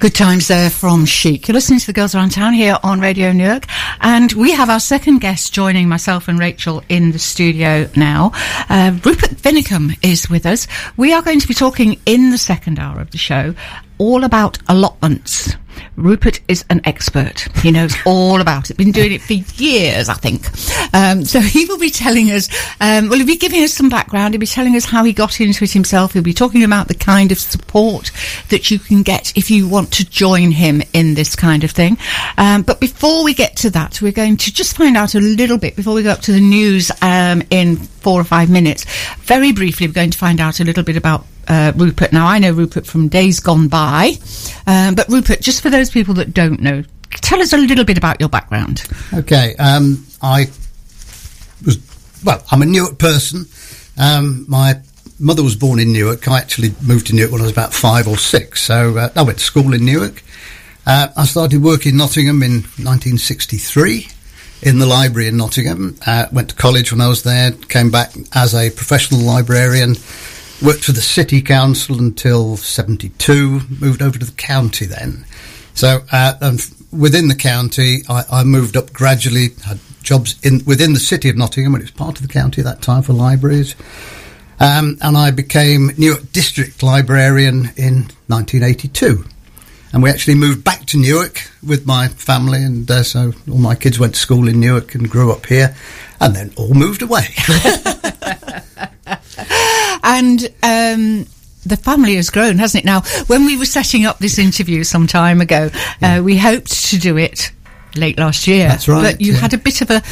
Good times there from Chic. You're listening to the Girls Around Town here on Radio Newark, and we have our second guest joining myself and Rachel in the studio now. Uh, Rupert Vinicum is with us. We are going to be talking in the second hour of the show all about allotments. Rupert is an expert. He knows all about it. Been doing it for years, I think. Um, so he will be telling us. Um, well, he'll be giving us some background. He'll be telling us how he got into it himself. He'll be talking about the kind of support that you can get if you want to join him in this kind of thing. Um, but before we get to that, we're going to just find out a little bit before we go up to the news um, in four or five minutes. Very briefly, we're going to find out a little bit about uh, Rupert. Now, I know Rupert from days gone by, um, but Rupert, just for those people that don't know, tell us a little bit about your background. Okay, um, I was well. I'm a Newark person. Um, my mother was born in Newark. I actually moved to Newark when I was about five or six. So uh, I went to school in Newark. Uh, I started work in Nottingham in 1963 in the library in Nottingham. Uh, went to college when I was there. Came back as a professional librarian worked for the city council until 72, moved over to the county then. So, uh, and within the county, I, I, moved up gradually, had jobs in within the city of Nottingham, when it was part of the county at that time for libraries. Um, and I became Newark District Librarian in 1982. And we actually moved back to Newark with my family, and uh, so all my kids went to school in Newark and grew up here, and then all moved away. and um, the family has grown, hasn't it? Now, when we were setting up this interview some time ago, yeah. uh, we hoped to do it late last year. That's right. But you yeah. had a bit of a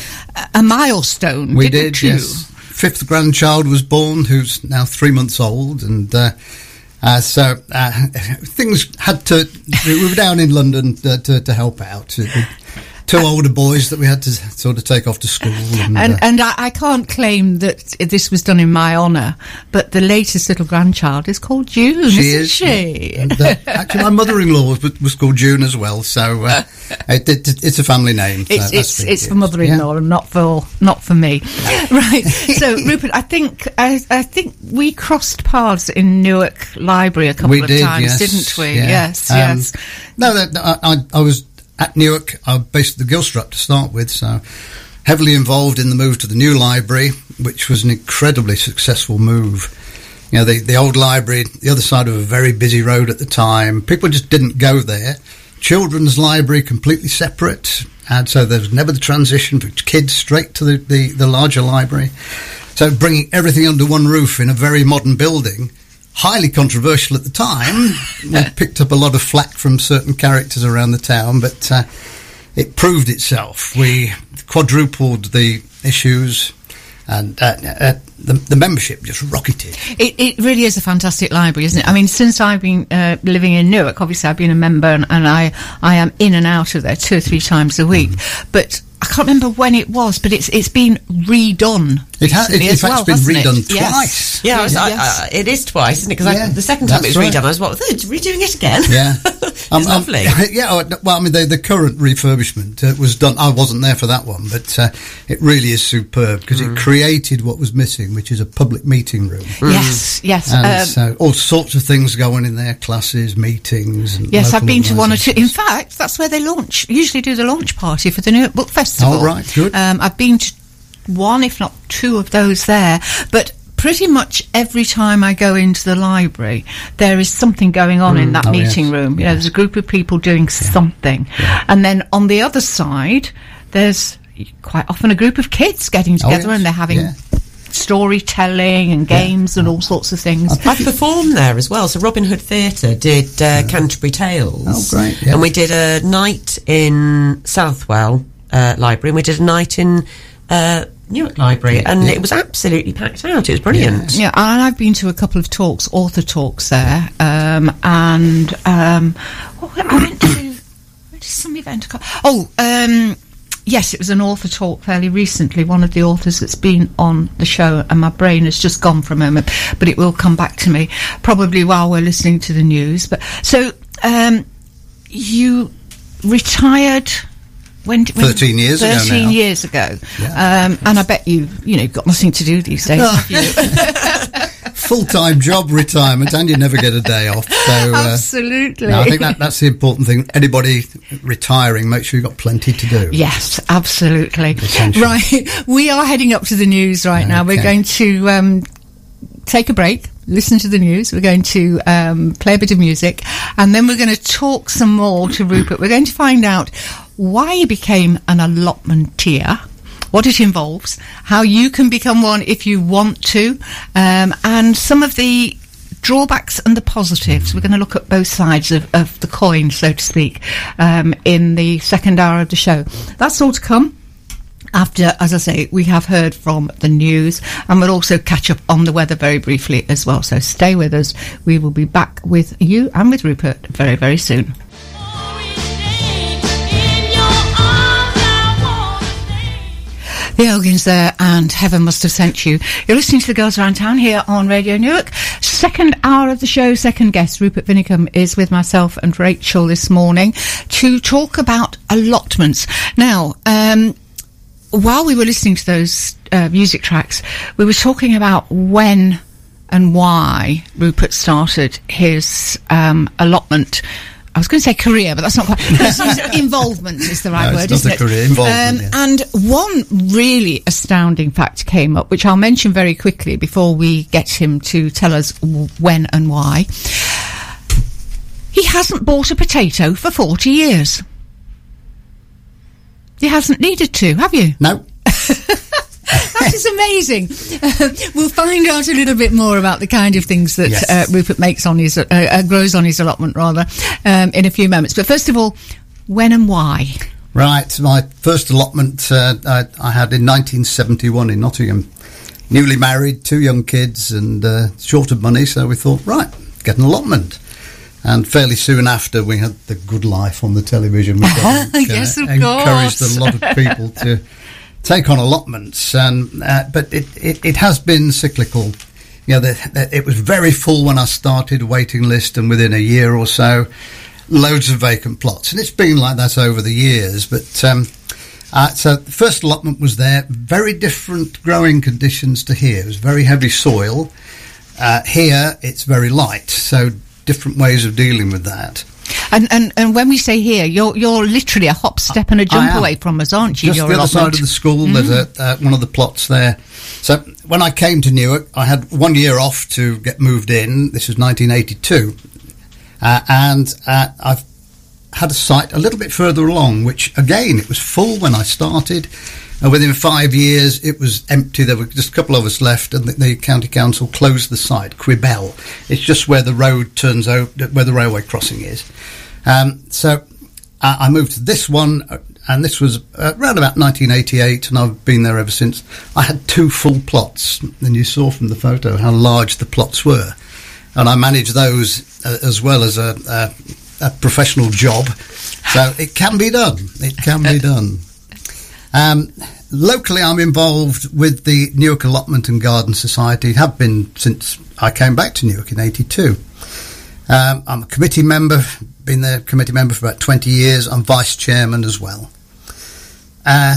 a milestone. We did. You? Yes. Fifth grandchild was born, who's now three months old, and. Uh, uh, so uh, things had to. We were down in London to, to, to help out two older boys that we had to sort of take off to school. And, and, uh, and I, I, can't claim that this was done in my honour, but the latest little grandchild is called June, she isn't is, she? And, uh, actually, my mother-in-law was, was, called June as well, so uh, it, it, it's a family name. So it's it's, it's for mother-in-law yeah. and not for not for me, right? So, Rupert, I think I, I, think we crossed paths in Newark Library a couple we of did, times, yes, didn't we? Yeah. Yes, um, yes. No, that, I, I was at Newark. I based the Gilstrap to start with, so heavily involved in the move to the new library, which was an incredibly successful move. You know, the, the old library, the other side of a very busy road at the time, people just didn't go there. Children's library completely separate, and so there was never the transition for kids straight to the, the, the larger library. So bringing everything under one roof in a very modern building highly controversial at the time. we picked up a lot of flack from certain characters around the town, but uh, it proved itself. We quadrupled the issues. And uh, uh, the, the, membership just rocketed. It, it, really is a fantastic library, isn't it? I mean, since I've been uh, living in Newark, obviously I've been a member, and, and, I I am in and out of there two or three times a week. Mm. But I can't remember when it was, but it's it's been redone. It has. It, in fact, well, it's been redone it? twice. Yes. Yeah, was, yes. I, I, it is twice, isn't it? Because yeah, the second time it was right. redone, I was what? redoing it again. Yeah, it's um, lovely. Um, yeah. Oh, well, I mean, the, the current refurbishment uh, was done. I wasn't there for that one, but uh, it really is superb because mm. it created what was missing, which is a public meeting room. Mm. Yes, yes. And um, so all sorts of things going in there: classes, meetings. yes, I've been to one or two. In fact, that's where they launch. Usually, do the launch party for the Newark Book Festival. Oh, right, good. Um, I've been to one, if not two, of those there, but pretty much every time I go into the library, there is something going on mm. in that oh, meeting yes. room. You know, there's a group of people doing yeah. something, yeah. and then on the other side, there's quite often a group of kids getting oh, together oh, yes. and they're having yeah storytelling and games yeah. and all sorts of things. I performed there as well. So Robin Hood Theatre did uh, Canterbury Tales. Oh, great! Yeah. And we did a night in Southwell uh, Library, and we did a night in. Uh, Newark Library, and yeah. it was absolutely packed out. It was brilliant. Yeah. yeah, and I've been to a couple of talks, author talks there, um, and um, oh, I went to, some event. Oh, um, Yes, it was an author talk fairly recently. One of the authors that's been on the show, and my brain has just gone for a moment, but it will come back to me probably while we're listening to the news. But so um, you retired when, when, 13 years 13 ago 13 years ago yeah. um, and I bet you you know got nothing to do these days full time job retirement, and you never get a day off. So uh, Absolutely. no, I think that that's the important thing. Anybody retiring, make sure you've got plenty to do. Yes, absolutely. Right, we are heading up to the news right now. We're going to um, take a break, listen to the news. We're going to um, play a bit of music, and then we're going to talk some more to Rupert. We're going to find out why you became an allotmenteer. What it involves, how you can become one if you want to, um, and some of the drawbacks and the positives. We're going to look at both sides of, of the coin, so to speak, um, in the second hour of the show. That's all to come. After, as I say, we have heard from the news and we'll also catch up on the weather very briefly as well. So stay with us. We will be back with you and with Rupert very, very soon. The Elgins there and Heaven Must Have Sent You. You're listening to the Girls Around Town here on Radio Newark. Second hour of the show, second guest, Rupert Vinicum, is with myself and Rachel this morning to talk about allotments. Now, um, while we were listening to those uh, music tracks, we were talking about when and why Rupert started his um, allotment. I was going to say career, but that's not quite. involvement is the right No, word, it's isn't a it? career, involvement, um, yeah. And one really astounding fact came up, which I'll mention very quickly before we get him to tell us when and why. He hasn't bought a potato for 40 years. He hasn't needed to, have you? No, That is amazing. Uh, we'll find out a little bit more about the kind of things that Yes. uh, Rupert makes on his, uh, uh, grows on his allotment rather, um, in a few moments. But first of all, when and why? right. My first allotment uh, I, I had in 1971 in Nottingham. Newly married, two young kids, and uh, short of money, so we thought, right, get an allotment. And fairly soon after, we had the Good Life on the television, which I think, Yes, of encouraged course. Encouraged a lot of people to take on allotments. And uh, but it, it, it has been cyclical. You know, the, the, it was very full when I started, waiting list, and within a year or so, loads of vacant plots, and it's been like that over the years. But um, uh, so the first allotment was there, very different growing conditions to here. It was very heavy soil. Uh, here, it's very light, so different ways of dealing with that. And, and and when we say here, you're you're literally a hop, step, and a jump away from us, aren't you? Just your the other side of the school, there's a, uh, one of the plots there. So when I came to Newark, I had one year off to get moved in. This was 1982, uh, and uh, I've had a site a little bit further along, which again it was full when I started. And within five years, it was empty. There were just a couple of us left, and the, the county council closed the site. Quibell. It's just where the road turns out, where the railway crossing is. Um, so I, I moved to this one, uh, and this was uh, around about 1988, and I've been there ever since. I had two full plots, and you saw from the photo how large the plots were, and I managed those uh, as well as a, a, a professional job. So it can be done. It can be done. Um, locally, I'm involved with the Newark Allotment and Garden Society. Have been since I came back to Newark in '82. Um, I'm a committee member. Been the committee member for about 20 years. I'm vice chairman as well. Uh,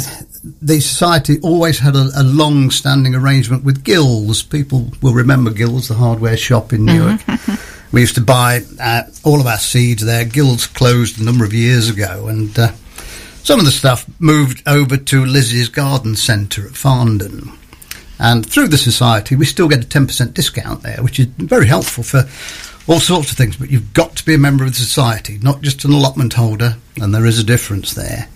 the society always had a, a long-standing arrangement with Gills. People will remember Gills, the hardware shop in Newark. we used to buy uh, all of our seeds there. Gills closed a number of years ago, and uh, some of the stuff moved over to Lizzie's Garden Centre at Farndon. And through the society, we still get a 10% discount there, which is very helpful for all sorts of things. But you've got to be a member of the society, not just an allotment holder, and there is a difference there.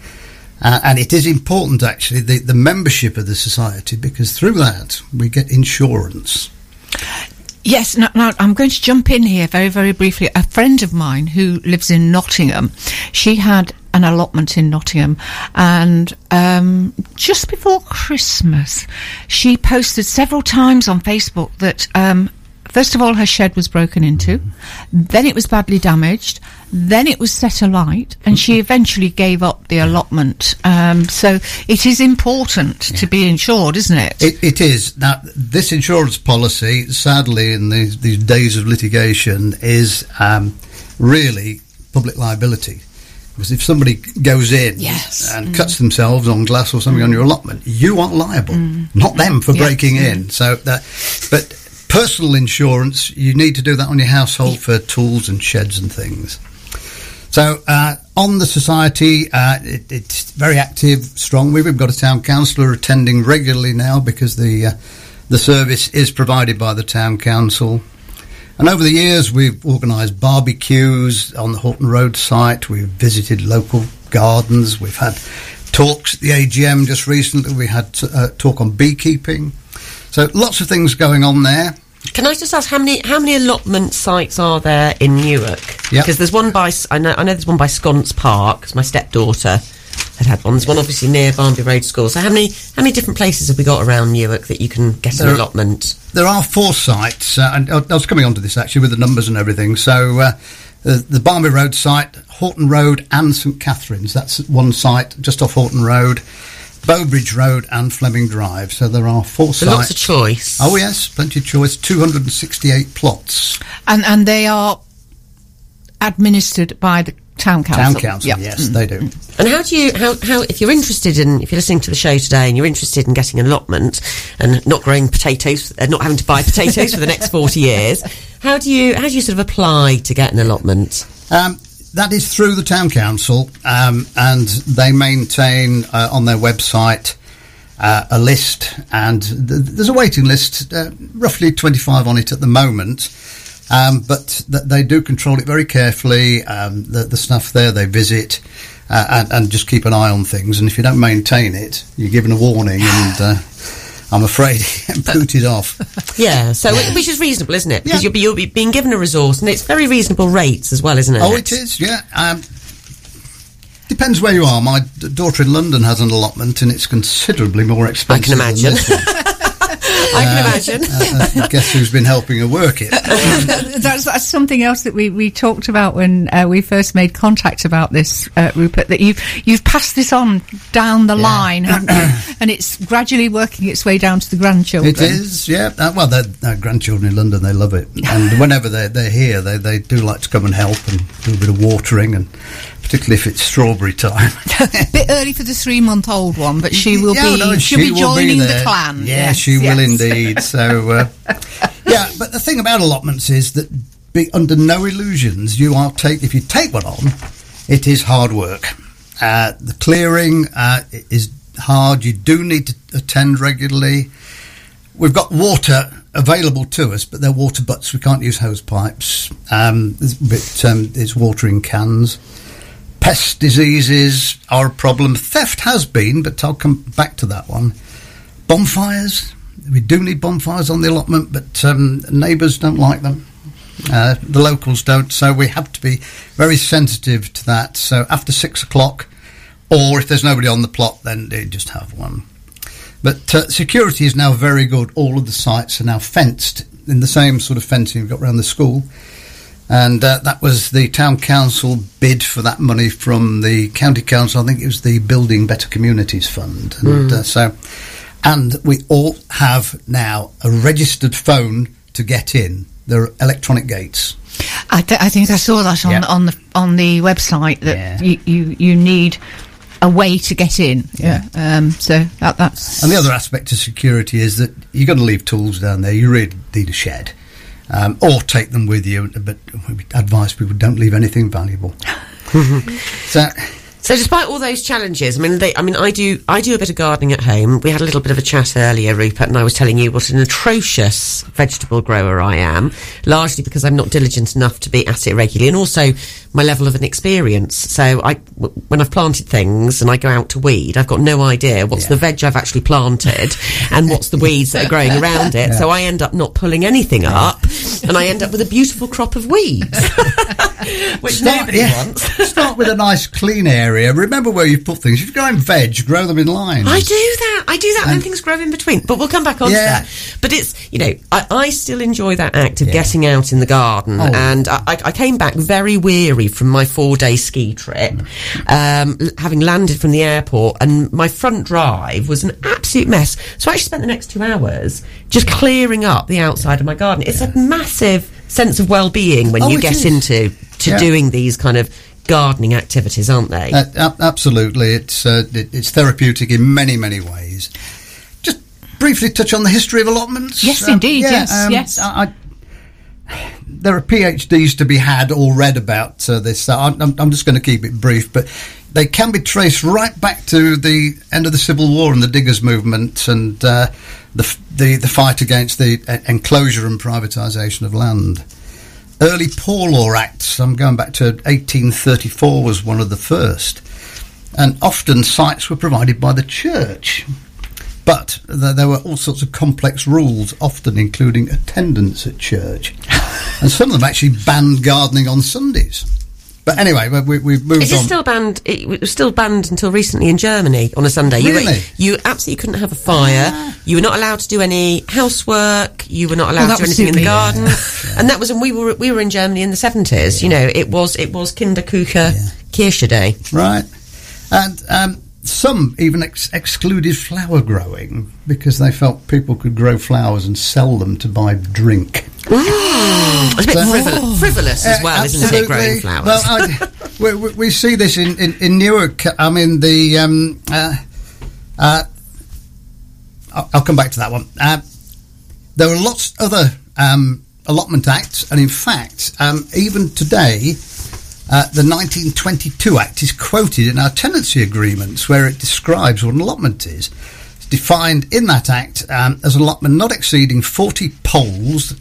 Uh, and it is important, actually, the, the membership of the society, because through that we get insurance. Yes, now, now I'm going to jump in here very, very briefly. A friend of mine who lives in Nottingham, she had an allotment in Nottingham, and um, just before Christmas, she posted several times on Facebook that. Um, First of all, her shed was broken into, then it was badly damaged, then it was set alight, and she eventually gave up the allotment. Um, so it is important to be insured, isn't it? It, it is. Now, this insurance policy, sadly, in these, these days of litigation, is um, really public liability. Because if somebody goes in Yes. and cuts themselves on glass or something on your allotment, you aren't liable, not them for Yeah. breaking in. So that, but personal insurance, you need to do that on your household for tools and sheds and things. So uh, on the society, uh, it, it's very active, strong. We've got a town councillor attending regularly now because the uh, the service is provided by the town council. And over the years, we've organised barbecues on the Hawton Road site. We've visited local gardens. We've had talks at the AGM just recently. We had a uh, talk on beekeeping. So lots of things going on there. Can I just ask how many how many allotment sites are there in Newark? Yep. Because there's one by I know I know there's one by Sconce Park. 'cause my stepdaughter had had one. There's one obviously near Barnby Road School. So how many how many different places have we got around Newark that you can get an There- allotment? There are four sites, uh, and I I was coming on to this actually with the numbers and everything. So uh, the, the Barnby Road site, Hawton Road, and St Catherine's. That's one site just off Hawton Road, Bowbridge Road, and Fleming Drive. So there are four So sites. lots of choice. Oh yes, plenty of choice. Two hundred and sixty-eight plots. And and they are administered by the town council. Town council, Yep. yes, they do. And how do you how how if you're interested in if you're listening to the show today and you're interested in getting an allotment and not growing potatoes and not having to buy potatoes for the next forty years, how do you how do you sort of apply to get an allotment? Um, that is through the town council, um, and they maintain uh, on their website uh, a list, and th- there's a waiting list, uh, roughly 25 on it at the moment. Um, but th- they do control it very carefully. Um, the, the staff there they visit uh, and, and just keep an eye on things. And if you don't maintain it, you're given a warning, and uh, I'm afraid booted off. Yeah, so which is reasonable, isn't it? Because Yeah. you'll be you'll be being given a resource and it's very reasonable rates as well, isn't it? Oh, it is, yeah. Um, depends where you are. My d- daughter in London has an allotment, and it's considerably more expensive. I than imagine. this one. I can imagine. Uh, uh, guess who's been helping her work it? that's, that's something else that we, we talked about when uh, we first made contact about this, uh, Rupert. That you've you've passed this on down the line, haven't you? and it's gradually working its way down to the grandchildren. It is, yeah. Uh, well, their uh, grandchildren in London, they love it, and whenever they're they're here, they they do like to come and help and do a bit of watering, and particularly if it's strawberry time. a bit early for the three month old one, but she will Yeah, be no, she'll she be will joining the clan. Yeah, Yes, she will yes. Indeed. So, uh, yeah, but the thing about allotments is that, be under no illusions, you are take if you take one on, it is hard work. Uh, the clearing uh, is hard. You do need to attend regularly. We've got water available to us, but they're water butts. We can't use hose pipes. Um, it's, but um, it's water in cans. Pest diseases are a problem. Theft has been, but I'll come back to that one. Bonfires. We do need bonfires on the allotment, but um, neighbours don't like them. Uh, the locals don't, so we have to be very sensitive to that. So after six o'clock, or if there's nobody on the plot, then they just have one. But uh, security is now very good. All of the sites are now fenced in the same sort of fencing we've got around the school. And uh, that was the town council bid for that money from the county council. I think it was the Building Better Communities Fund. And uh, so, and we all have now a registered phone to get in. There are electronic gates. I, th- I think I saw that on Yeah. on the on the website that Yeah. you, you you need a way to get in. Yeah. Um, so that, that's And the other aspect of security is that you're going to leave tools down there. You really need a shed. Um, or take them with you, but we advise people don't leave anything valuable. so, So, despite all those challenges, I mean, they, I mean, I do, I do a bit of gardening at home. We had a little bit of a chat earlier, Rupert, and I was telling you what an atrocious vegetable grower I am, largely because I'm not diligent enough to be at it regularly, and also my level of inexperience. So, I, w- when I've planted things and I go out to weed, I've got no idea what's Yeah. the veg I've actually planted and what's the weeds that are growing around it. So, I end up not pulling anything up, and I end up with a beautiful crop of weeds, which nobody wants. start with a nice clean area. Remember where you put things. If you're growing veg, grow them in lines. I do that. I do that when things grow in between. But we'll come back on Yeah. to that. But it's, you know, I, I still enjoy that act of getting out in the garden. Oh. And I, I came back very weary from my four day ski trip, um, having landed from the airport. And my front drive was an absolute mess. So I actually spent the next two hours just clearing up the outside of my garden. It's a massive sense of well being when Oh, you get is. into to Yeah. doing these kind of gardening activities, aren't they? Uh, absolutely, it's uh, it's therapeutic in many many ways. Just briefly touch on the history of allotments? Um, Yes, indeed, yes, yes. I, I, there are PhDs to be had or read about uh, this. So I'm, I'm just going to keep it brief, but they can be traced right back to the end of the Civil War and the Diggers movement and uh, the, the the fight against the enclosure and privatisation of land. Early Poor Law Acts, I'm going back to 1834, was one of the first. And often sites were provided by the church. But th- there were all sorts of complex rules, often including attendance at church. and some of them actually banned gardening on Sundays. But anyway, we, we've moved Is it on. still banned? It was still banned until recently in Germany on a Sunday. You, Really? you absolutely couldn't have a fire. You were not allowed to do any housework. You were not allowed that to do anything in the garden. And that was, and we were we were in Germany in the seventies. You know, it was it was Kinderkuche Kirsche Day. Right. And um, some even ex- excluded flower growing because they felt people could grow flowers and sell them to buy drink. It's a bit So- frivol- frivolous as Uh, well, isn't it? Growing flowers. Well, I, we, we, we see this in, in, in Newark. I mean, the. Um, uh, uh, I'll, I'll come back to that one. Uh, there are lots of other um, allotment acts, and in fact, um, even today, uh, the 1922 Act is quoted in our tenancy agreements where it describes what an allotment is. It's defined in that Act um, as an allotment not exceeding 40 poles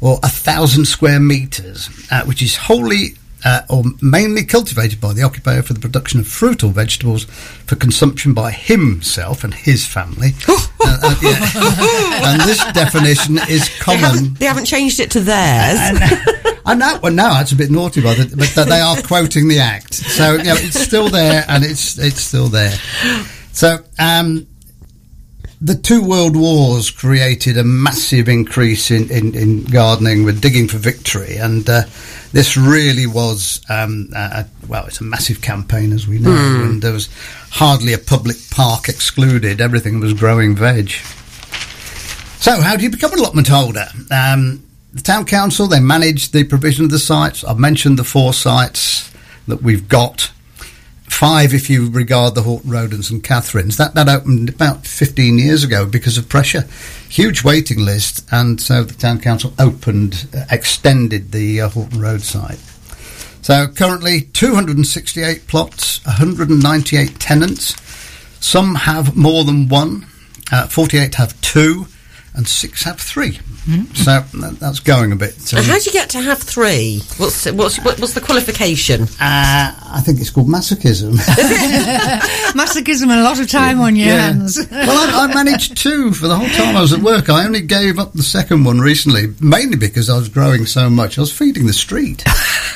or a thousand square metres, uh, which is wholly uh, or mainly cultivated by the occupier for the production of fruit or vegetables for consumption by himself and his family. Uh, uh, and this definition is They common. haven't, they haven't changed it to theirs. I know. Well, no, that's a bit naughty, but, but that they are quoting the act, so you know, it's still there, and it's it's still there. So, um, the two world wars created a massive increase in, in, in gardening with digging for victory, and uh, this really was um, a, well, it's a massive campaign, as we know, and there was hardly a public park excluded. Everything was growing veg. So, how do you become an allotment holder? Um, the town council they manage the provision of the sites. I've mentioned the four sites that we've got. Five, if you regard the Hawton Road and St Catherine's, that that opened about 15 years ago because of pressure. Huge waiting list, and so the town council opened, uh, extended the uh, Hawton Road site. So currently 268 plots, 198 tenants. Some have more than one. Uh, 48 have two, and six have 3 So that, that's going a bit. So, And how do you get to have three? What's what's what's the qualification? uh, I think it's called masochism. Masochism a lot of time on your Yeah. hands. well, I, I managed two for the whole time I was at work. I only gave up the second one recently, mainly because I was growing so much. I was feeding the street,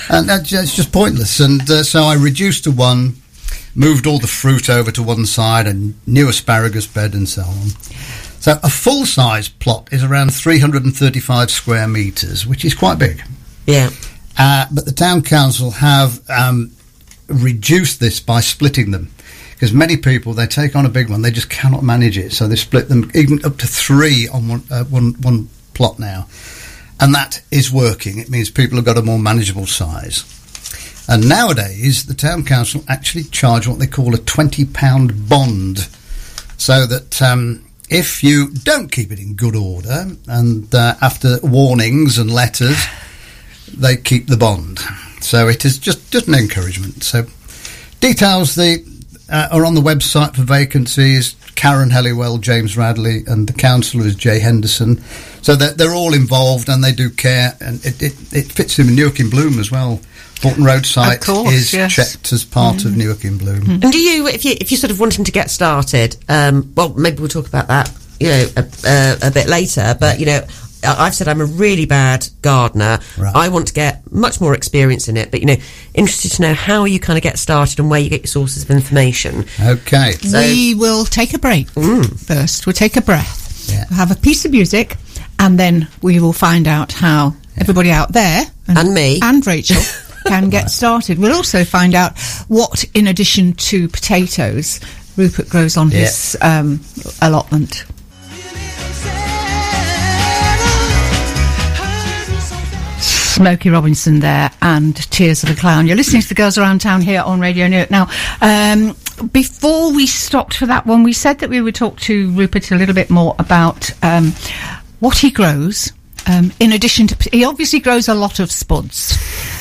and that's just, just pointless. And uh, so I reduced to one, moved all the fruit over to one side, and new asparagus bed and so on. So a full size plot is around 335 square metres, which is quite big. Yeah. Uh, but the town council have um, reduced this by splitting them. Because many people, they take on a big one, they just cannot manage it. So they split them even up to three on one, uh, one, one plot now. And that is working. It means people have got a more manageable size. And nowadays, the town council actually charge what they call a £20 bond. So that um, if you don't keep it in good order, and uh, after warnings and letters, they keep the bond. So it is just, just an encouragement. So details the, uh, are on the website for vacancies. Karen Helliwell, James Radley, and the councillor is Jay Henderson. So they're, they're all involved and they do care, and it, it, it fits in with Newark in Bloom as well. Hawton Road site course, is yes. checked as part of Newark in Bloom. And do you, if you if you're sort of wanting to get started, um, well, maybe we'll talk about that, you know, a, a, a bit later. But you know, I- I've said I'm a really bad gardener. Right. I want to get much more experience in it. But you know, interested to know how you kind of get started and where you get your sources of information. Okay. we will take a break first. We'll take a breath. Yeah. We'll have a piece of music, and then we will find out how everybody out there And me. and Rachel can get started. We'll also find out what, in addition to potatoes, Rupert grows on Yeah. his um, allotment. Smokey Robinson there and Tears of a Clown. You're listening to the Girls Around Town here on Radio Newark. Now, um, before we stopped for that one, we said that we would talk to Rupert a little bit more about um, what he grows. Um, in addition to, he obviously grows a lot of spuds,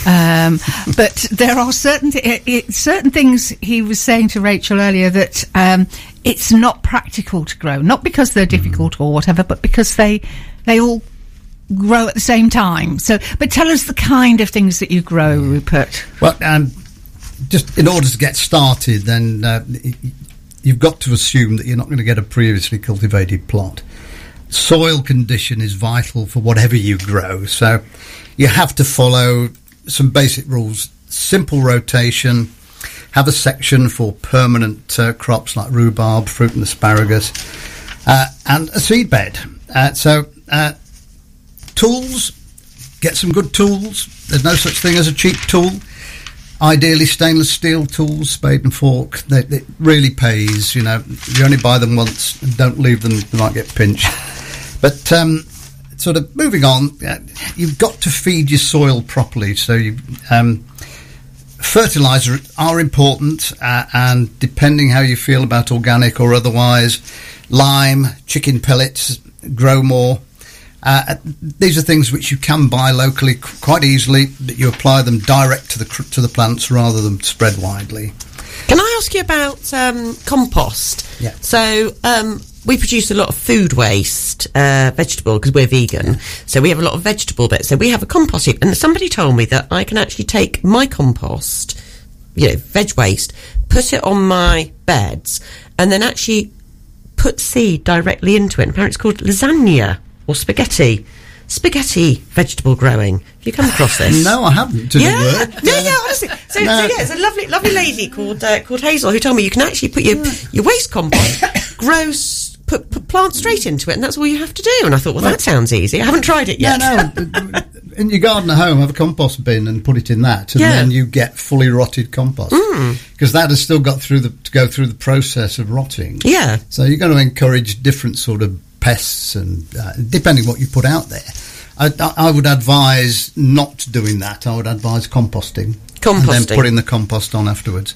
um, but there are certain th- it, certain things he was saying to Rachel earlier that um, it's not practical to grow, not because they're difficult or whatever, but because they they all grow at the same time. So, but tell us the kind of things that you grow, Rupert. Well, um, just in order to get started, then uh, you've got to assume that you're not going to get a previously cultivated plot. Soil condition is vital for whatever you grow, so you have to follow some basic rules. Simple rotation. Have a section for permanent uh, crops like rhubarb, fruit, and asparagus, uh, and a seed bed. Uh, so uh, tools, get some good tools. There's no such thing as a cheap tool. Ideally, stainless steel tools, spade and fork. They, it really pays. You know, you only buy them once. And don't leave them; they might get pinched. But um, sort of moving on, uh, you've got to feed your soil properly. So you. Um, fertilizer are important, uh, and depending how you feel about organic or otherwise, lime, chicken pellets Growmore. Uh, these are things which you can buy locally quite easily, but you apply them direct to the to the plants rather than spread widely. Can I ask you about um, compost? Yeah. So um, we produce a lot of food waste, uh, vegetable, because we're vegan. So we have a lot of vegetable bits. So we have a compost heap, and somebody told me that I can actually take my compost, you know, veg waste, put it on my beds, and then actually put seed directly into it. Apparently, it's called lasagna or spaghetti. Spaghetti vegetable growing. Have you come across this? No, I haven't. Does yeah, it work? yeah, yeah. Honestly, so, No. so yeah, it's a lovely, lovely lady called uh, called Hazel who told me you can actually put your your waste compost, grow, put, put plant straight into it, and that's all you have to do. And I thought, well, that sounds easy. I haven't tried it Yeah, yet. no. in your garden at home, have a compost bin and put it in that, and Yeah. then you get fully rotted compost because that has still got through the to go through the process of rotting. Yeah. So you're going to encourage different sort of pests, and uh, depending what you put out there. I, I would advise not doing that. I would advise composting. And then putting the compost on afterwards.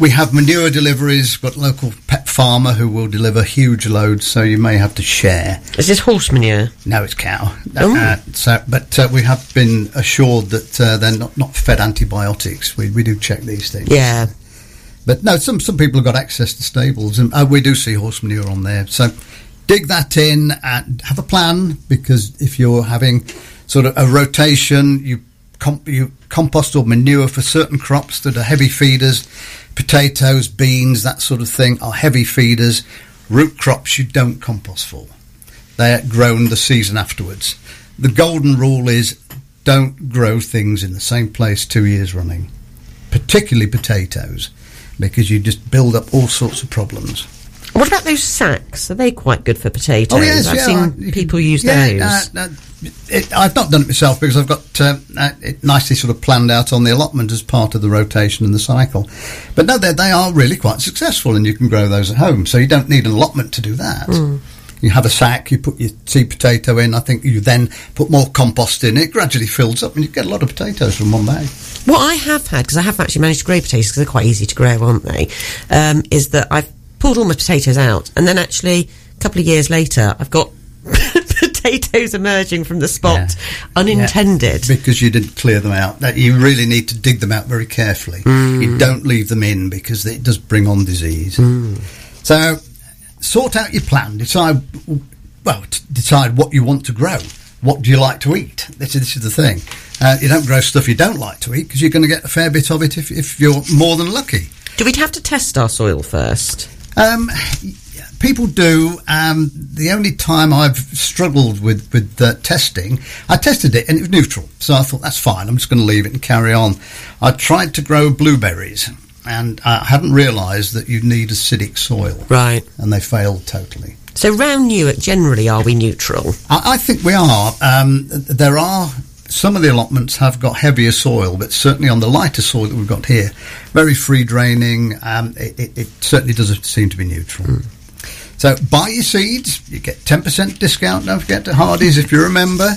We have manure deliveries. Got local pet farmer who will deliver huge loads, so you may have to share. Is this horse manure? No, it's cow. Oh. Uh, so, but uh, we have been assured that uh, they're not, not fed antibiotics. We, we do check these things. Yeah. But no, some some people have got access to stables, and uh, we do see horse manure on there. So dig that in and have a plan because if you're having sort of a rotation, you comp- you compost or manure for certain crops that are heavy feeders, potatoes, beans, that sort of thing are heavy feeders. Root crops you don't compost for; they're grown the season afterwards. The golden rule is don't grow things in the same place two years running, particularly potatoes because you just build up all sorts of problems. What about those sacks? Are they quite good for potatoes? Oh yes, I've yeah, seen I- people use yeah, those. uh, uh, it, I've not done it myself because I've got uh, uh, it nicely sort of planned out on the allotment as part of the rotation and the cycle. But no, they they are really quite successful, and you can grow those at home. So you don't need an allotment to do that. Hmm. You have a sack, you put your seed potato in. I think you then put more compost in. It gradually fills up, and you get a lot of potatoes from one bag. What I have had, because I have actually managed to grow potatoes, because they're quite easy to grow, aren't they? Um, is that I've pulled all my potatoes out, and then actually a couple of years later, I've got potatoes emerging from the spot, Yeah. unintended. because you didn't clear them out. That you really need to dig them out very carefully. You don't leave them in because it does bring on disease. So sort out your plan. Decide well, t- decide what you want to grow. What do you like to eat? This is, this is the thing. Uh, you don't grow stuff you don't like to eat because you're going to get a fair bit of it if, if you're more than lucky. Do we have to test our soil first? Um, people do. Um, the only time I've struggled with with uh, testing, I tested it and it was neutral, so I thought that's fine. I'm just going to leave it and carry on. I tried to grow blueberries, and I hadn't realised that you need acidic soil, Right. and they failed totally. So round Newark, generally, are we neutral? I, I think we are. Um, there are some of the allotments have got heavier soil, but certainly on the lighter soil that we've got here, very free draining. Um, it, it, it certainly doesn't seem to be neutral. So buy your seeds. You get ten percent discount. Don't forget to Hardy's if you remember.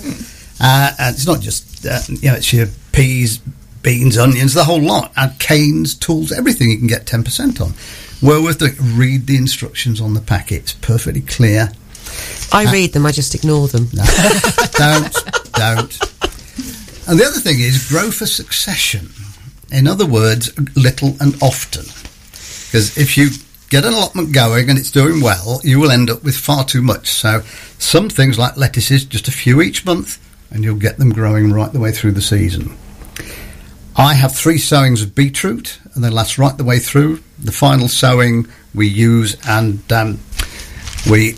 Uh, and it's not just uh, you know it's your peas, beans, onions, the whole lot. Add canes, tools, everything you can get 10% on. Well worth it. Read the instructions on the packet. It's perfectly clear. I read them, I just ignore them. No, don't, don't. And the other thing is grow for succession. In other words, little and often. Because if you get an allotment going and it's doing well, you will end up with far too much. So some things like lettuces, just a few each month, and you'll get them growing right the way through the season. I have three sowings of beetroot, and they last right the way through. The final sowing we use and um, we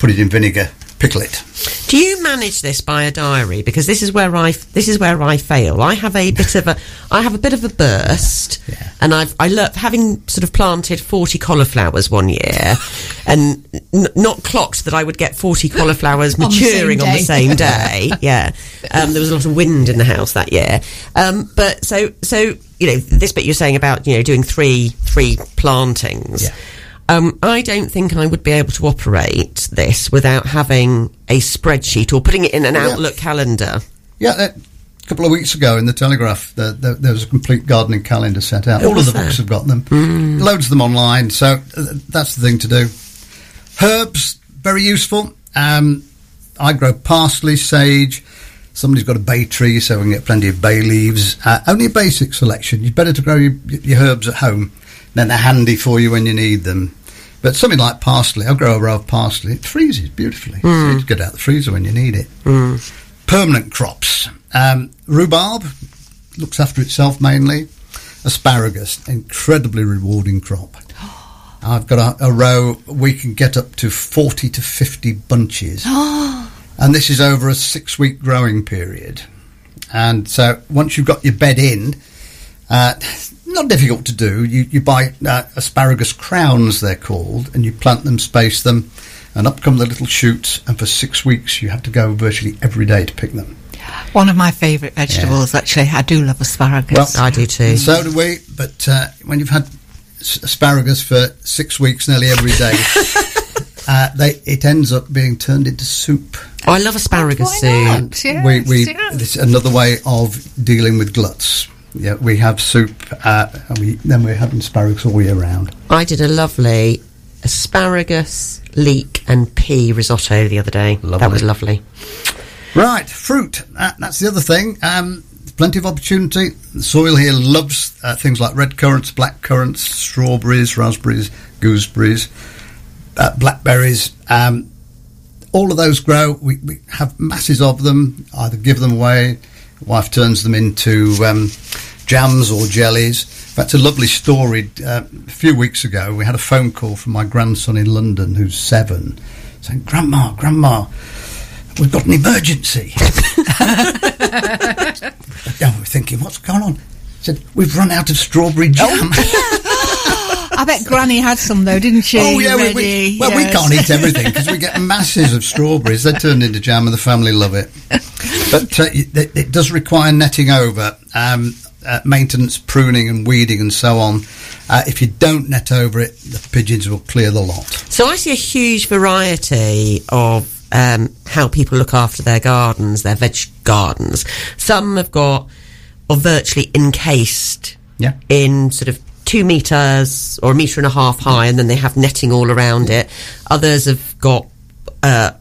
put it in vinegar, pickle it. Do you manage this by a diary? Because this is where I this is where I fail. I have a bit of a I have a bit of a burst, Yeah. and I've I love having sort of planted forty cauliflowers one year, and n- not clocked that I would get forty cauliflowers On the same maturing on the same day. yeah, um, there was a lot of wind in the house that year. Um, but so so you know this bit you're saying about you know doing three three plantings. Yeah. Um, I don't think I would be able to operate this without having a spreadsheet or putting it in an Yeah. Outlook calendar. Yeah, a couple of weeks ago in the Telegraph, the, the, there was a complete gardening calendar set out. All of the books have got them. Loads of them online, so uh, that's the thing to do. Herbs, very useful. Um, I grow parsley, sage. Somebody's got a bay tree, so we can get plenty of bay leaves. Uh, only a basic selection. You'd better to grow your, your herbs at home. Then they're handy for you when you need them. But something like parsley, I'll grow a row of parsley. It freezes beautifully. So you get out the freezer when you need it permanent crops. Um, rhubarb looks after itself mainly. Asparagus, incredibly rewarding crop. I've got a, a row, we can get up to 40 to 50 bunches. and this is over a six week growing period. And so once you've got your bed in, uh, not difficult to do. You, you buy uh, asparagus crowns, they're called, and you plant them, space them, and up come the little shoots. And for six weeks, you have to go virtually every day to pick them. One of my favourite vegetables, actually. I do love asparagus. I do too. So do we. But uh, when you've had s- asparagus for six weeks, nearly every day, uh, they, it ends up being turned into soup. Oh, I love asparagus Why soup. not? Yes, we, we, yes. This is another way of dealing with gluts. Yeah, we have soup, uh, and we, then we're having asparagus all year round. I did a lovely asparagus, leek, and pea risotto the other day. That was lovely. Right, fruit. Uh, that's the other thing. Um, plenty of opportunity. The soil here loves uh, things like red currants, black currants, strawberries, raspberries, gooseberries, uh, blackberries. Um, all of those grow. We, we have masses of them. Either give them away, wife turns them into um, jams or jellies. That's a lovely story. Uh, a few weeks ago, we had a phone call from my grandson in London, who's seven, saying, "Grandma, Grandma, we've got an emergency." yeah, we're thinking, what's going on? He said, we've run out of strawberry jam. I bet Granny had some though, didn't she? Oh yeah, we, we, well Yes. we can't eat everything because we get masses of strawberries. They're turned into jam, and the family love it. But uh, it, it does require netting over, um, uh, maintenance, pruning, and weeding, and so on. Uh, if you don't net over it, the pigeons will clear the lot. So I see a huge variety of um, how people look after their gardens, their veg gardens. Some have got or virtually encased Yeah. in sort of two meters or a meter and a half high, and then they have netting all around it. Others have got uh,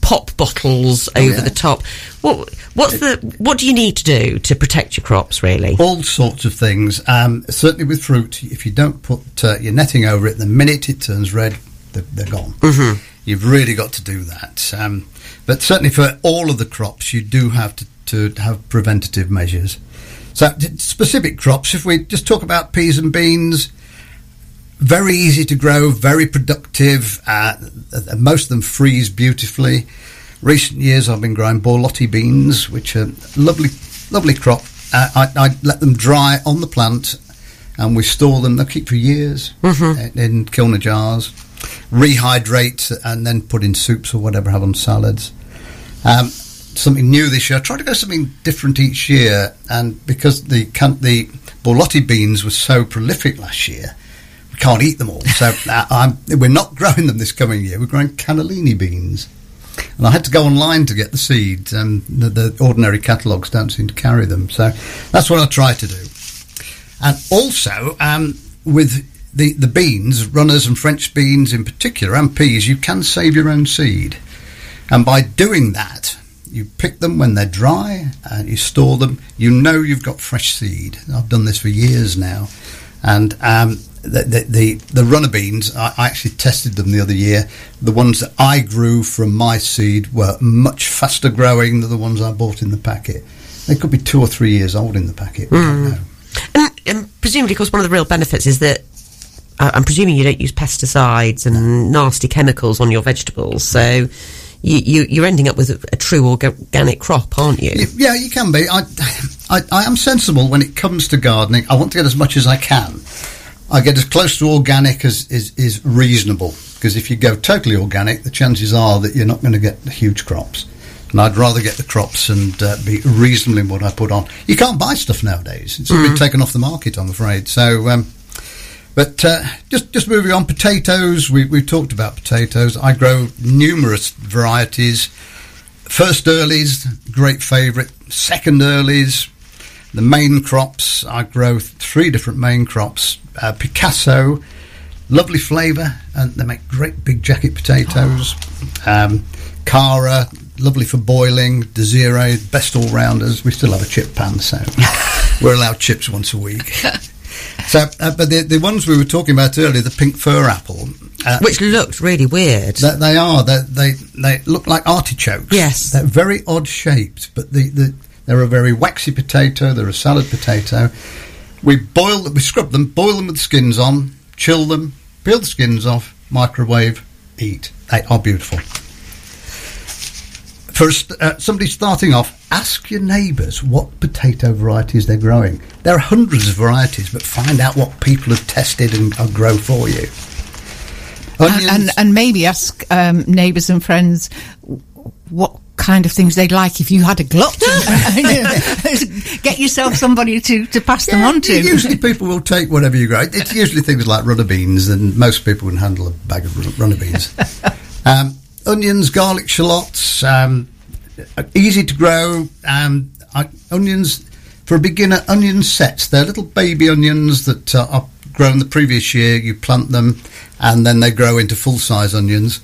pop bottles over yeah. the top. What what's the what do you need to do to protect your crops? Really? all sorts of things. Um, certainly with fruit, if you don't put uh, your netting over it, the minute it turns red, they're, they're gone. Mm-hmm. You've really got to do that. Um, but certainly for all of the crops, you do have to, to have preventative measures. So specific crops, if we just talk about peas and beans, very easy to grow, very productive. Uh, most of them freeze beautifully. Recent years, I've been growing Borlotti beans, which are lovely, lovely crop. Uh, I, I let them dry on the plant, and we store them. They keep for years in, in kilner jars. Rehydrate and then put in soups or whatever. Have on salads. Um, something new this year. I try to go something different each year, and because the can- the Borlotti beans were so prolific last year, we can't eat them all. So uh, I'm, we're not growing them this coming year. We're growing cannellini beans. And I had to go online to get the seeds, and the, the ordinary catalogues don't seem to carry them. So that's what I try to do. And also, um, with the, the beans, runners and French beans in particular, and peas, you can save your own seed. And by doing that, you pick them when they're dry and you store them. You know you've got fresh seed. I've done this for years now. And um, the, the, the, the runner beans, I, I actually tested them the other year. The ones that I grew from my seed were much faster growing than the ones I bought in the packet. They could be two or three years old in the packet. we. And, and presumably, of course, one of the real benefits is that I'm presuming you don't use pesticides and nasty chemicals on your vegetables, so you, you, you're ending up with a, a true organic crop, aren't you? Yeah, you can be. I, I, I am sensible when it comes to gardening. I want to get as much as I can. I get as close to organic as is, is reasonable because if you go totally organic, the chances are that you're not going to get the huge crops. And I'd rather get the crops and uh, be reasonable in what I put on. You can't buy stuff nowadays; it's all been taken off the market, I'm afraid. So, um, but uh, just just moving on, potatoes. We we talked about potatoes. I grow numerous varieties. First earlies, great favourite. Second earlies, the main crops. I grow three different main crops. Uh, Picasso, lovely flavour, and they make great big jacket potatoes. Um, Cara, lovely for boiling. Desiree, best all rounders. We still have a chip pan, so we're allowed chips once a week. So, uh, but the the ones we were talking about earlier, the pink fir apple, uh, Which looked really weird. that they are. They, they they look like artichokes. Yes. they're very odd shaped, but the, the they're a very waxy potato. They're a salad potato. We boil them, we scrub them, boil them with the skins on, chill them, peel the skins off, microwave, eat. They are beautiful. For uh, somebody starting off, ask your neighbours what potato varieties they're growing. There are hundreds of varieties, but find out what people have tested and uh, grow for you. and, Onions- and and maybe ask um, neighbours and friends what kind of things they'd like if you had a glut. Get yourself somebody to, to pass them on to. Usually, people will take whatever you grow. It's usually things like runner beans, and most people can handle a bag of runner beans. um, onions, garlic, shallots, um, easy to grow. Um, onions for a beginner, onion sets. They're little baby onions that uh, are grown the previous year. You plant them, and then they grow into full size onions.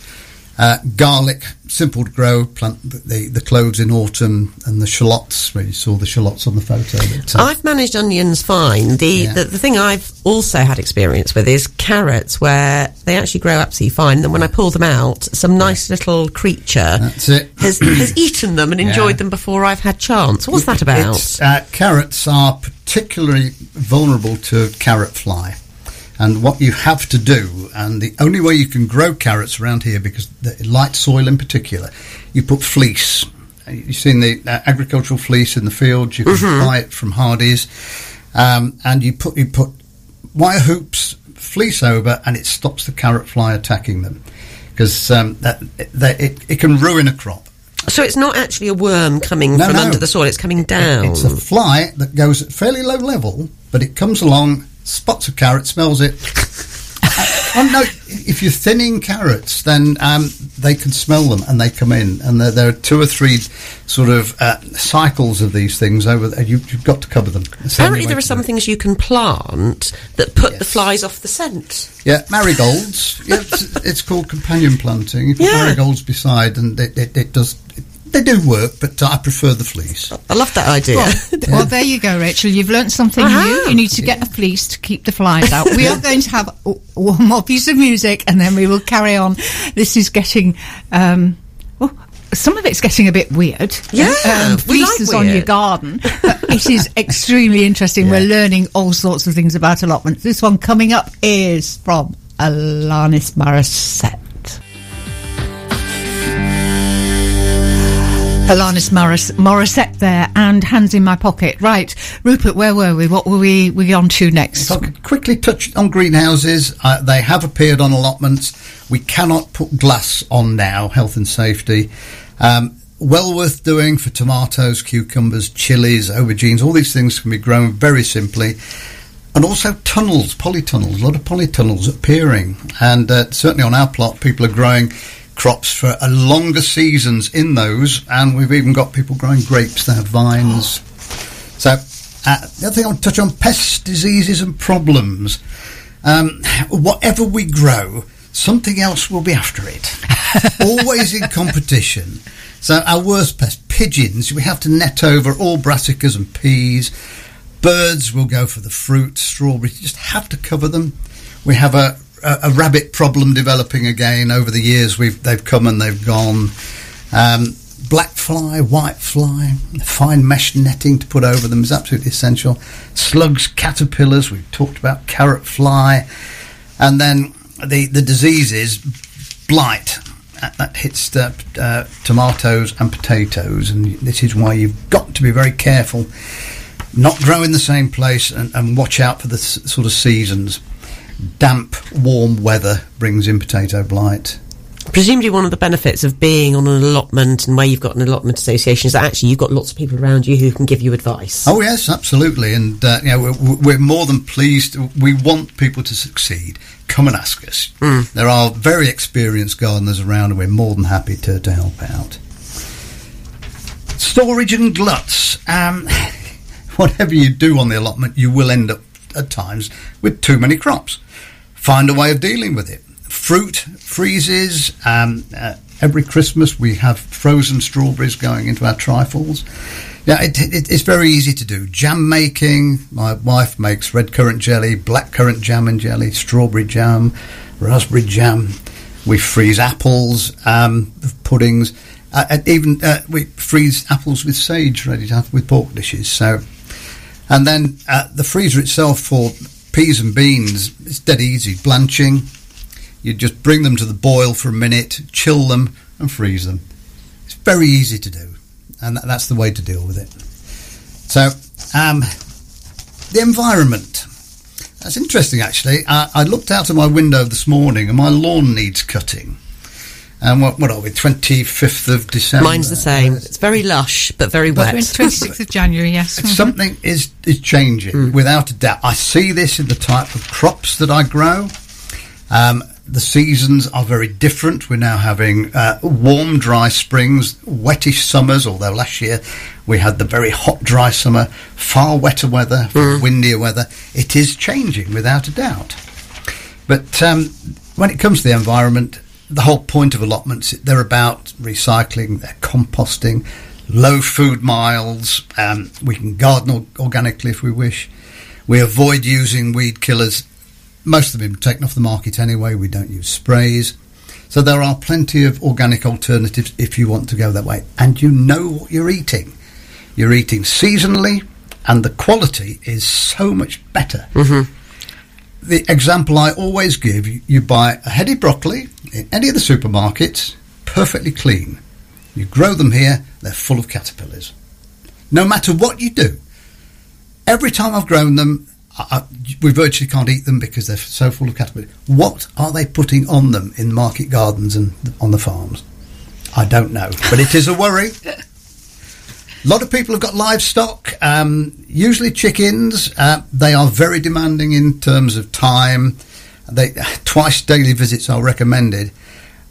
Uh, garlic, simple to grow. Plant the, the, the cloves in autumn, and the shallots. Where you saw the shallots on the photo. That, uh, I've managed onions fine. The, Yeah. the the thing I've also had experience with is carrots, where they actually grow absolutely fine. Then when I pull them out, some nice little creature has has eaten them and enjoyed Yeah. them before I've had chance. What's that about? Uh, carrots are particularly vulnerable to carrot fly. And what you have to do, and the only way you can grow carrots around here, because the light soil in particular, you put fleece. You've seen the uh, agricultural fleece in the fields. You can buy it from Hardy's, um, and you put you put wire hoops, fleece over, and it stops the carrot fly attacking them, because um, that, that it, it can ruin a crop. so it's not actually a worm coming No, from no. under the soil; it's coming down. It's a fly that goes at fairly low level, but it comes along, spots a carrot, smells it. oh no! If you're thinning carrots, then um, they can smell them and they come in. And there, there are two or three sort of uh, cycles of these things over there. You, you've got to cover them. The Apparently, way there are some it. things you can plant that put the flies off the scent. Yeah, marigolds. yeah, it's, it's called companion planting. You put Yeah. marigolds beside, and it, it, it does. It, they do work, but I prefer the fleece. I love that idea. Well, there you go, Rachel. You've learnt something I new. You need to get a fleece to keep the flies out. We are going to have one more piece of music and then we will carry on. This is getting. Um, well, some of it's getting a bit weird. Yeah, um, we like fleeces on your garden. But it is extremely interesting. We're learning all sorts of things about allotments. This one coming up is from Alanis Morissette. Alanis Morris, Morissette there, and hands in my pocket. Right, Rupert, where were we? What were we we on to next? If I could quickly touch on greenhouses, uh, they have appeared on allotments. We cannot put glass on now, health and safety. Um, well worth doing for tomatoes, cucumbers, chilies, aubergines. All these things can be grown very simply. And also tunnels, polytunnels, a lot of polytunnels appearing. And uh, certainly on our plot, people are growing crops for a longer seasons in those, and we've even got people growing grapes. Have vines. So, uh, the other thing I want to touch on pests, diseases, and problems. Um, whatever we grow, something else will be after it. Always in competition. So, our worst pest, pigeons, we have to net over all brassicas and peas. Birds will go for the fruit, strawberries, you just have to cover them. We have a, a, rabbit problem developing again over the years. We've they've come and they've gone. Um, black fly, white fly, fine mesh netting to put over them is absolutely essential. Slugs, caterpillars, we've talked about carrot fly, and then the the diseases, blight. That, that hits the, uh, tomatoes and potatoes, and this is why you've got to be very careful, not grow in the same place, and, and watch out for the s- sort of seasons damp, warm weather brings in potato blight. Presumably, one of the benefits of being on an allotment and where you've got an allotment association is that actually you've got lots of people around you who can give you advice. Oh yes, absolutely, and uh, you know we're, we're more than pleased. We want people to succeed. Come and ask us. There are very experienced gardeners around, and we're more than happy to, to help out. Storage and gluts. Um, whatever you do on the allotment, you will end up at times with too many crops. Find a way of dealing with it. Fruit freezes. Um, uh, every Christmas we have frozen strawberries going into our trifles. Yeah, it, it, it's very easy to do. Jam making. My wife makes red currant jelly, black currant jam and jelly, strawberry jam, raspberry jam. We freeze apples, um, puddings, uh, and even uh, we freeze apples with sage ready to have with pork dishes. So, and then uh, the freezer itself for peas and beans it's dead easy. Blanching, you just bring them to the boil for a minute, chill them, and freeze them. It's very easy to do, and that, that's the way to deal with it. So, um, the environment. That's interesting, actually. I, I looked out of my window this morning, and my lawn needs cutting. And what, what are we? Twenty fifth of December. Mine's the same. It's very lush, but very wet. 26th of January, yes. Something is is changing without a doubt. I see this in the type of crops that I grow. Um, the seasons are very different. We're now having uh, warm, dry springs, wettish summers. Although last year we had the very hot, dry summer, far wetter weather, windier weather. It is changing without a doubt. But um, when it comes to the environment, the whole point of allotments, they're about recycling, they're composting, low food miles. Um, we can garden or- organically if we wish. We avoid using weed killers. Most of them are taken off the market anyway. We don't use sprays. So there are plenty of organic alternatives if you want to go that way. And you know what you're eating. You're eating seasonally, and the quality is so much better the example I always give you, buy a heady broccoli in any of the supermarkets, perfectly clean. You grow them here, they're full of caterpillars. No matter what you do, every time I've grown them, I, I, we virtually can't eat them because they're so full of caterpillars. What are they putting on them in market gardens and on the farms? I don't know, but it is a worry. A lot of people have got livestock, um, usually chickens. Uh, they are very demanding in terms of time. They twice daily visits are recommended.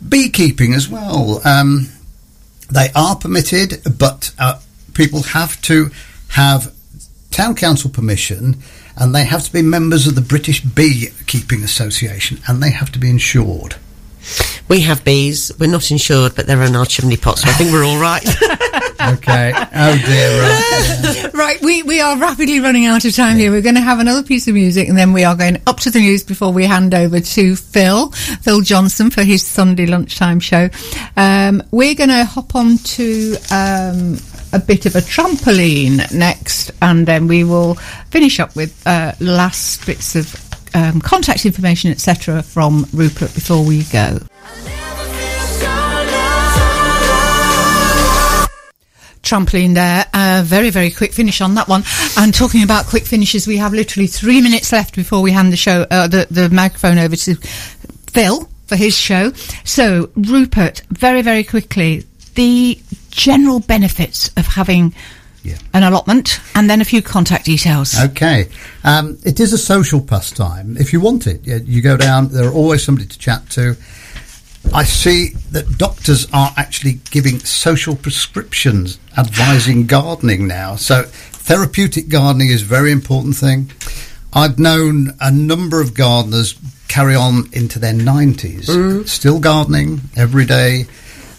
Beekeeping as well. Um, they are permitted, but uh, people have to have town council permission, and they have to be members of the British Beekeeping Association, and they have to be insured. We have bees. We're not insured, but they're in our chimney pot, so I think we're all right. Okay. oh dear. Right. Right, we, we are rapidly running out of time here. We're going to have another piece of music and then we are going up to the news before we hand over to Phil, Phil Johnson for his Sunday lunchtime show. Um, we're going to hop on to um, a bit of a trampoline next and then we will finish up with uh, last bits of um, contact information, etc., from Rupert before we go. trampoline there. Uh, very, very quick finish on that one. And talking about quick finishes, we have literally three minutes left before we hand the show, uh, the, the microphone over to Phil for his show. So, Rupert, very, very quickly, the general benefits of having Yeah. an allotment and then a few contact details. Okay. Um, it is a social pastime. If you want it, you, you go down, there are always somebody to chat to. I see that doctors are actually giving social prescriptions advising gardening now. So therapeutic gardening is a very important thing. I've known a number of gardeners carry on into their 90s, mm. still gardening every day.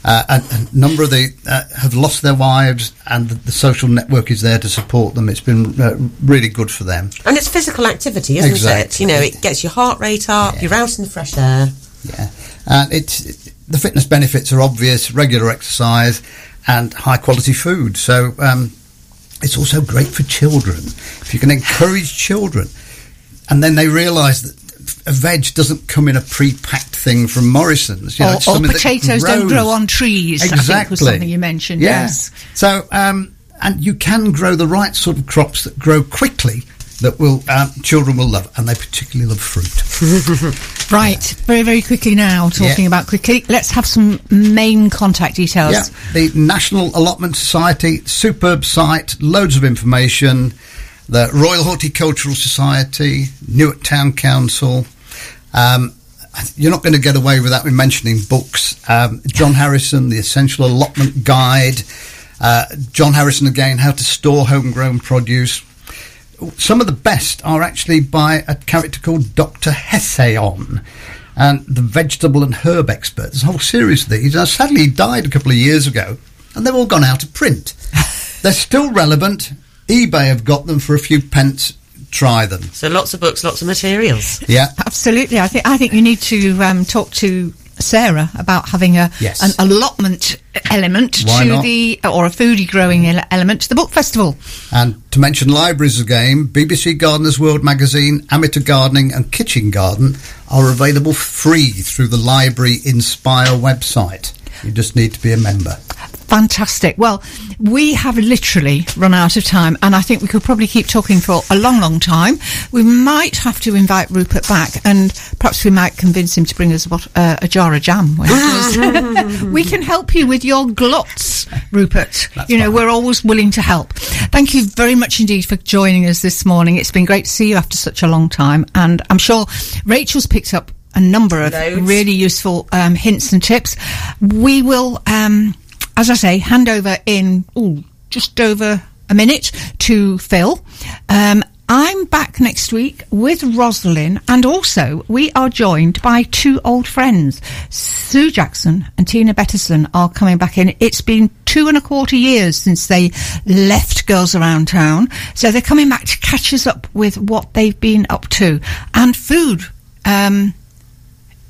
Uh, and a number of the uh, have lost their wives, and the, the, social network is there to support them. It's been uh, really good for them. And it's physical activity, isn't exactly. it? You know, it gets your heart rate up. Yeah. You're out in the fresh air. Yeah, and it's it, the fitness benefits are obvious: regular exercise and high quality food. So um, it's also great for children if you can encourage children, and then they realise that a veg doesn't come in a pre-packed thing from Morrison's. You know, or, or potatoes don't grow on trees. Exactly, was something you mentioned. Yeah. Yes. So, um, and you can grow the right sort of crops that grow quickly that will um, children will love, and they particularly love fruit. right, very very quickly now. Talking yeah. about quickly, let's have some main contact details. Yeah, the National Allotment Society, superb site, loads of information the Royal Horticultural Society, Newark Town Council. Um, you're not going to get away without me mentioning books. Um, John Harrison, The Essential Allotment Guide. Uh, John Harrison again, How to Store Homegrown Produce. Some of the best are actually by a character called Dr. Hessayon and the vegetable and herb expert. There's a whole series of these. Now, sadly, he died a couple of years ago, and they've all gone out of print. They're still relevant eBay have got them for a few pence. Try them. So lots of books, lots of materials. Yeah, absolutely. I think I think you need to um, talk to Sarah about having a yes. an allotment element Why to not? the or a foodie growing element to the book festival. And to mention libraries again, BBC Gardeners World magazine, Amateur Gardening, and Kitchen Garden are available free through the Library Inspire website. You just need to be a member. Fantastic. Well, we have literally run out of time, and I think we could probably keep talking for a long, long time. We might have to invite Rupert back, and perhaps we might convince him to bring us a, uh, a jar of jam. we can help you with your gluts, Rupert. That's you know, fine. we're always willing to help. Thank you very much indeed for joining us this morning. It's been great to see you after such a long time, and I'm sure Rachel's picked up a number of Loads. really useful um, hints and tips. We will, um, as I say, hand over in ooh, just over a minute to Phil. Um, I'm back next week with Rosalind, and also we are joined by two old friends. Sue Jackson and Tina Betterson are coming back in. It's been two and a quarter years since they left Girls Around Town, so they're coming back to catch us up with what they've been up to and food. Um,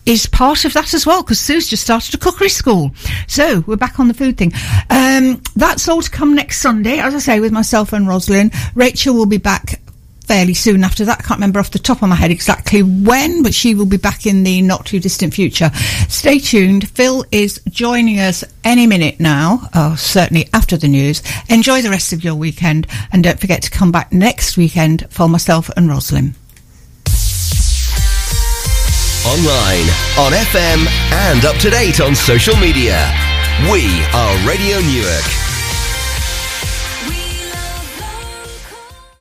is part of that as well because Sue's just started a cookery school. So we're back on the food thing. Um, that's all to come next Sunday, as I say, with myself and Rosalind. Rachel will be back fairly soon after that. I can't remember off the top of my head exactly when, but she will be back in the not too distant future. Stay tuned. Phil is joining us any minute now, oh, certainly after the news. Enjoy the rest of your weekend and don't forget to come back next weekend for myself and Rosalind online, on FM, and up to date on social media. We are Radio Newark.